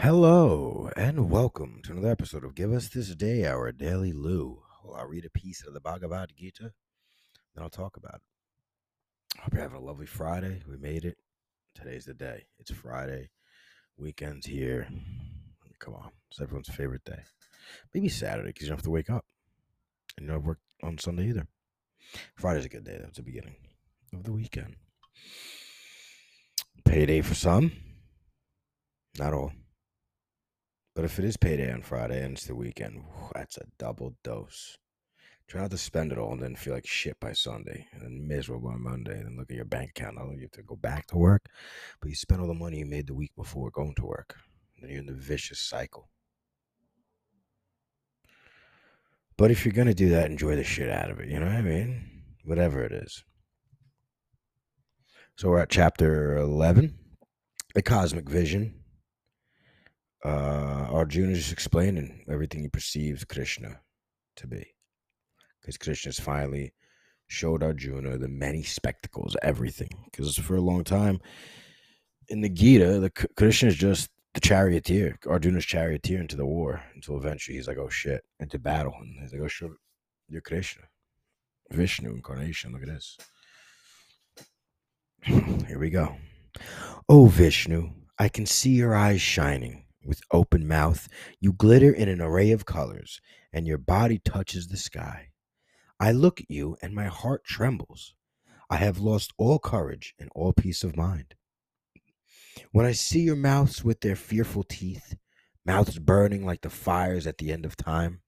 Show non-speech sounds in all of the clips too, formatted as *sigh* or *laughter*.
Hello and welcome to another episode of Give Us This Day, our daily Lou. Well, I'll read a piece of the Bhagavad Gita, then I'll talk about it. Hope you're having a lovely Friday. We made it. Today's the day. It's Friday. Weekend's here. Come on. It's everyone's favorite day. Maybe Saturday because you don't have to wake up. And you don't work on Sunday either. Friday's a good day. That's the beginning of the weekend. Payday for some. Not all. But if it is payday on Friday and it's the weekend, that's a double dose. Try not to spend it all and then feel like shit by Sunday and then miserable on Monday and then look at your bank account. I don't only you have to go back to work, but you spent all the money you made the week before going to work. And then you're in the vicious cycle. But if you're going to do that, enjoy the shit out of it. You know what I mean? Whatever it is. So we're at chapter 11 The Cosmic Vision uh, Arjuna is explaining everything he perceives Krishna to be. Because Krishna's finally showed Arjuna the many spectacles, everything. Because for a long time in the Gita, the Krishna is just the charioteer, Arjuna's charioteer into the war, until eventually he's like, oh shit, into battle. And he's like, oh shit, you're Krishna. Vishnu incarnation, look at this. *sniffs* Here we go. Oh Vishnu, I can see your eyes shining with open mouth, you glitter in an array of colors, and your body touches the sky. I look at you, and my heart trembles. I have lost all courage and all peace of mind. When I see your mouths with their fearful teeth, mouths burning like the fires at the end of time,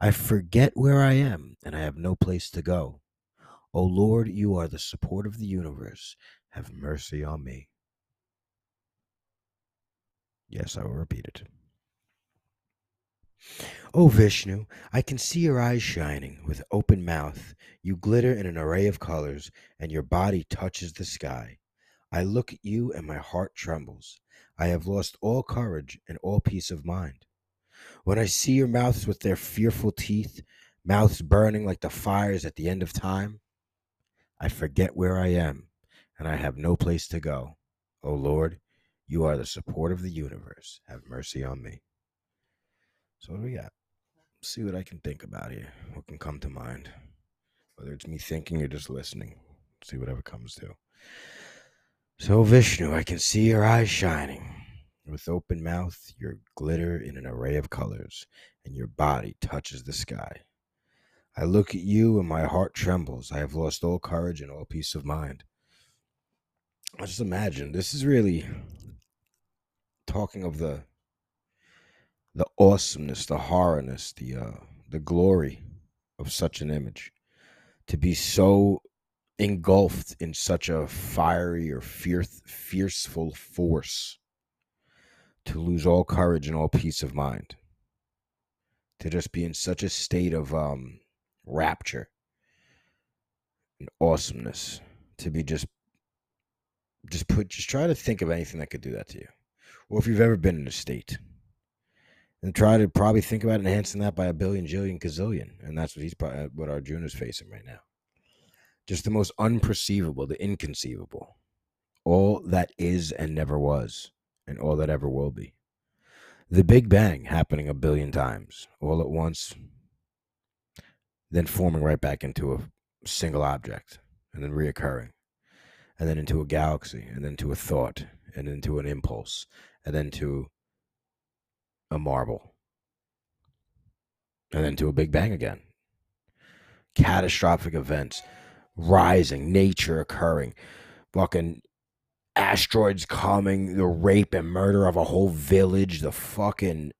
I forget where I am, and I have no place to go. O Lord, you are the support of the universe. Have mercy on me. Yes, I will repeat it. O Vishnu, I can see your eyes shining with open mouth. You glitter in an array of colors, and your body touches the sky. I look at you, and my heart trembles. I have lost all courage and all peace of mind. When I see your mouths with their fearful teeth, mouths burning like the fires at the end of time, I forget where I am, and I have no place to go. O Lord, you are the support of the universe. Have mercy on me. So, what do we got? Let's see what I can think about here. What can come to mind? Whether it's me thinking or just listening. See whatever comes to. So, Vishnu, I can see your eyes shining. With open mouth, your glitter in an array of colors, and your body touches the sky. I look at you and my heart trembles. I have lost all courage and all peace of mind. I just imagine this is really talking of the the awesomeness, the horrorness, the uh, the glory of such an image, to be so engulfed in such a fiery or fierce, fierceful force, to lose all courage and all peace of mind, to just be in such a state of um, rapture. And awesomeness, to be just just put just try to think of anything that could do that to you or if you've ever been in a state. And try to probably think about enhancing that by a billion, jillion, gazillion. And that's what he's probably, uh, what Arjuna's facing right now. Just the most unperceivable, the inconceivable. All that is and never was, and all that ever will be. The Big Bang happening a billion times, all at once, then forming right back into a single object, and then reoccurring, and then into a galaxy, and then to a thought, and into an impulse, and then to a marble, and then to a big bang again. Catastrophic events rising, nature occurring, fucking asteroids coming, the rape and murder of a whole village, the fucking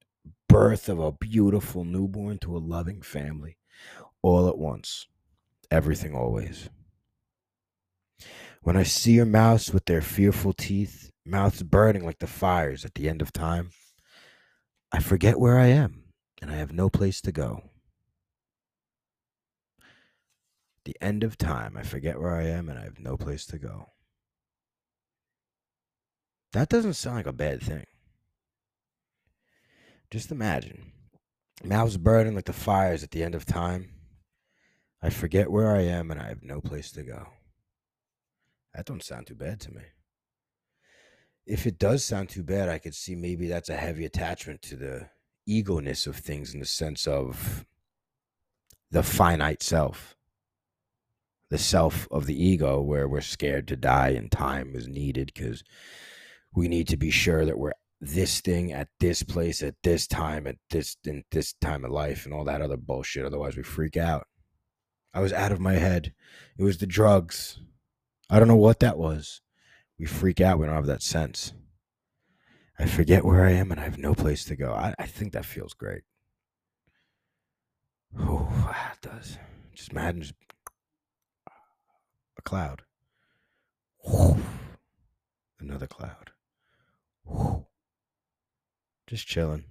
birth of a beautiful newborn to a loving family, all at once. Everything always. When I see your mouths with their fearful teeth, mouths burning like the fires at the end of time. I forget where I am, and I have no place to go. The end of time, I forget where I am, and I have no place to go. That doesn't sound like a bad thing. Just imagine mouths burning like the fires at the end of time. I forget where I am, and I have no place to go. That don't sound too bad to me if it does sound too bad, I could see maybe that's a heavy attachment to the egoness of things in the sense of the finite self, the self of the ego, where we're scared to die and time is needed because we need to be sure that we're this thing at this place at this time at this in this time of life and all that other bullshit. Otherwise, we freak out. I was out of my head. It was the drugs. I don't know what that was. We freak out. We don't have that sense. I forget where I am and I have no place to go. I, I think that feels great. Oh, it does. Just imagine just a cloud. Another cloud. Just chilling.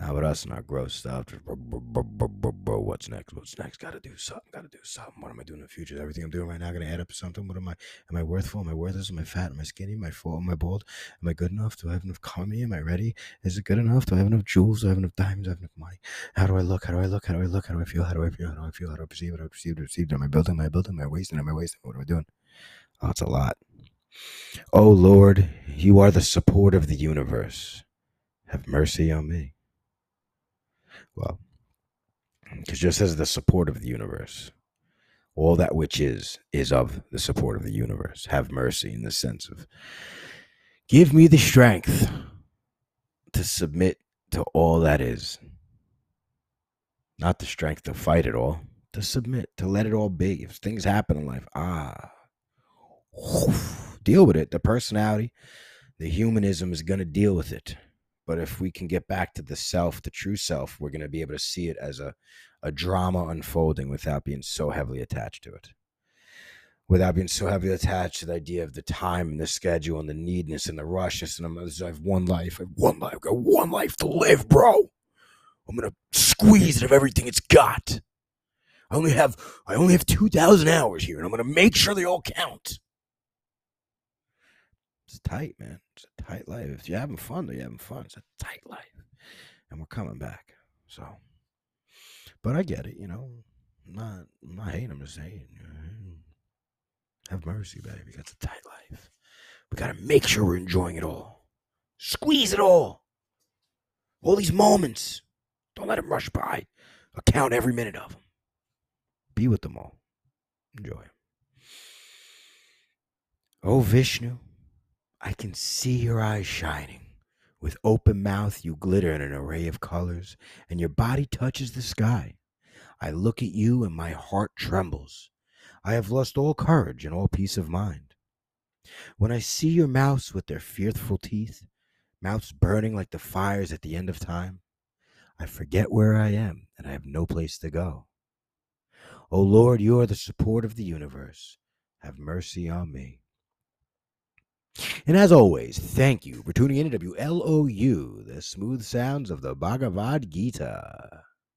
Now with us and our gross stuff, just bro, bro, bro, what's next? What's next? Gotta do something. Gotta do something. What am I doing in the future? Is everything I'm doing right now gonna add up to something? What am I? Am I worthful? Am I worthless? Am I fat? Am I skinny? Am I full? Am I bald? Am I good enough? Do I have enough comedy? Am I ready? Is it good enough? Do I have enough jewels? Do I have enough diamonds? Do I have enough money? How do I look? How do I look? How do I look? How do I feel? How do I feel? How do I feel? How do I perceive? How do I perceive? How do I perceive? Am I building? Am I building? Am I wasting? Am I wasting? What am I doing? Oh, it's a lot. Oh Lord, you are the support of the universe. Have mercy on me. Well, because just as the support of the universe, all that which is, is of the support of the universe. Have mercy in the sense of give me the strength to submit to all that is. Not the strength to fight it all, to submit, to let it all be. If things happen in life, ah, deal with it. The personality, the humanism is going to deal with it. But if we can get back to the self, the true self, we're going to be able to see it as a, a drama unfolding without being so heavily attached to it. Without being so heavily attached to the idea of the time and the schedule and the needness and the rushness. And I'm, I have one life. I have one life. I've got one life to live, bro. I'm going to squeeze it of everything it's got. I only have I only have 2,000 hours here, and I'm going to make sure they all count. It's tight, man. It's a tight life. If you're having fun, though, you're having fun. It's a tight life. And we're coming back. So, but I get it, you know. I'm not, I'm not hating. I'm just saying, have mercy, baby. That's a tight life. We got to make sure we're enjoying it all. Squeeze it all. All these moments. Don't let them rush by. Account every minute of them. Be with them all. Enjoy. Oh, Vishnu. I can see your eyes shining. With open mouth, you glitter in an array of colors, and your body touches the sky. I look at you, and my heart trembles. I have lost all courage and all peace of mind. When I see your mouths with their fearful teeth, mouths burning like the fires at the end of time, I forget where I am, and I have no place to go. O Lord, you are the support of the universe. Have mercy on me. And as always, thank you for tuning in to WLOU, the smooth sounds of the Bhagavad Gita.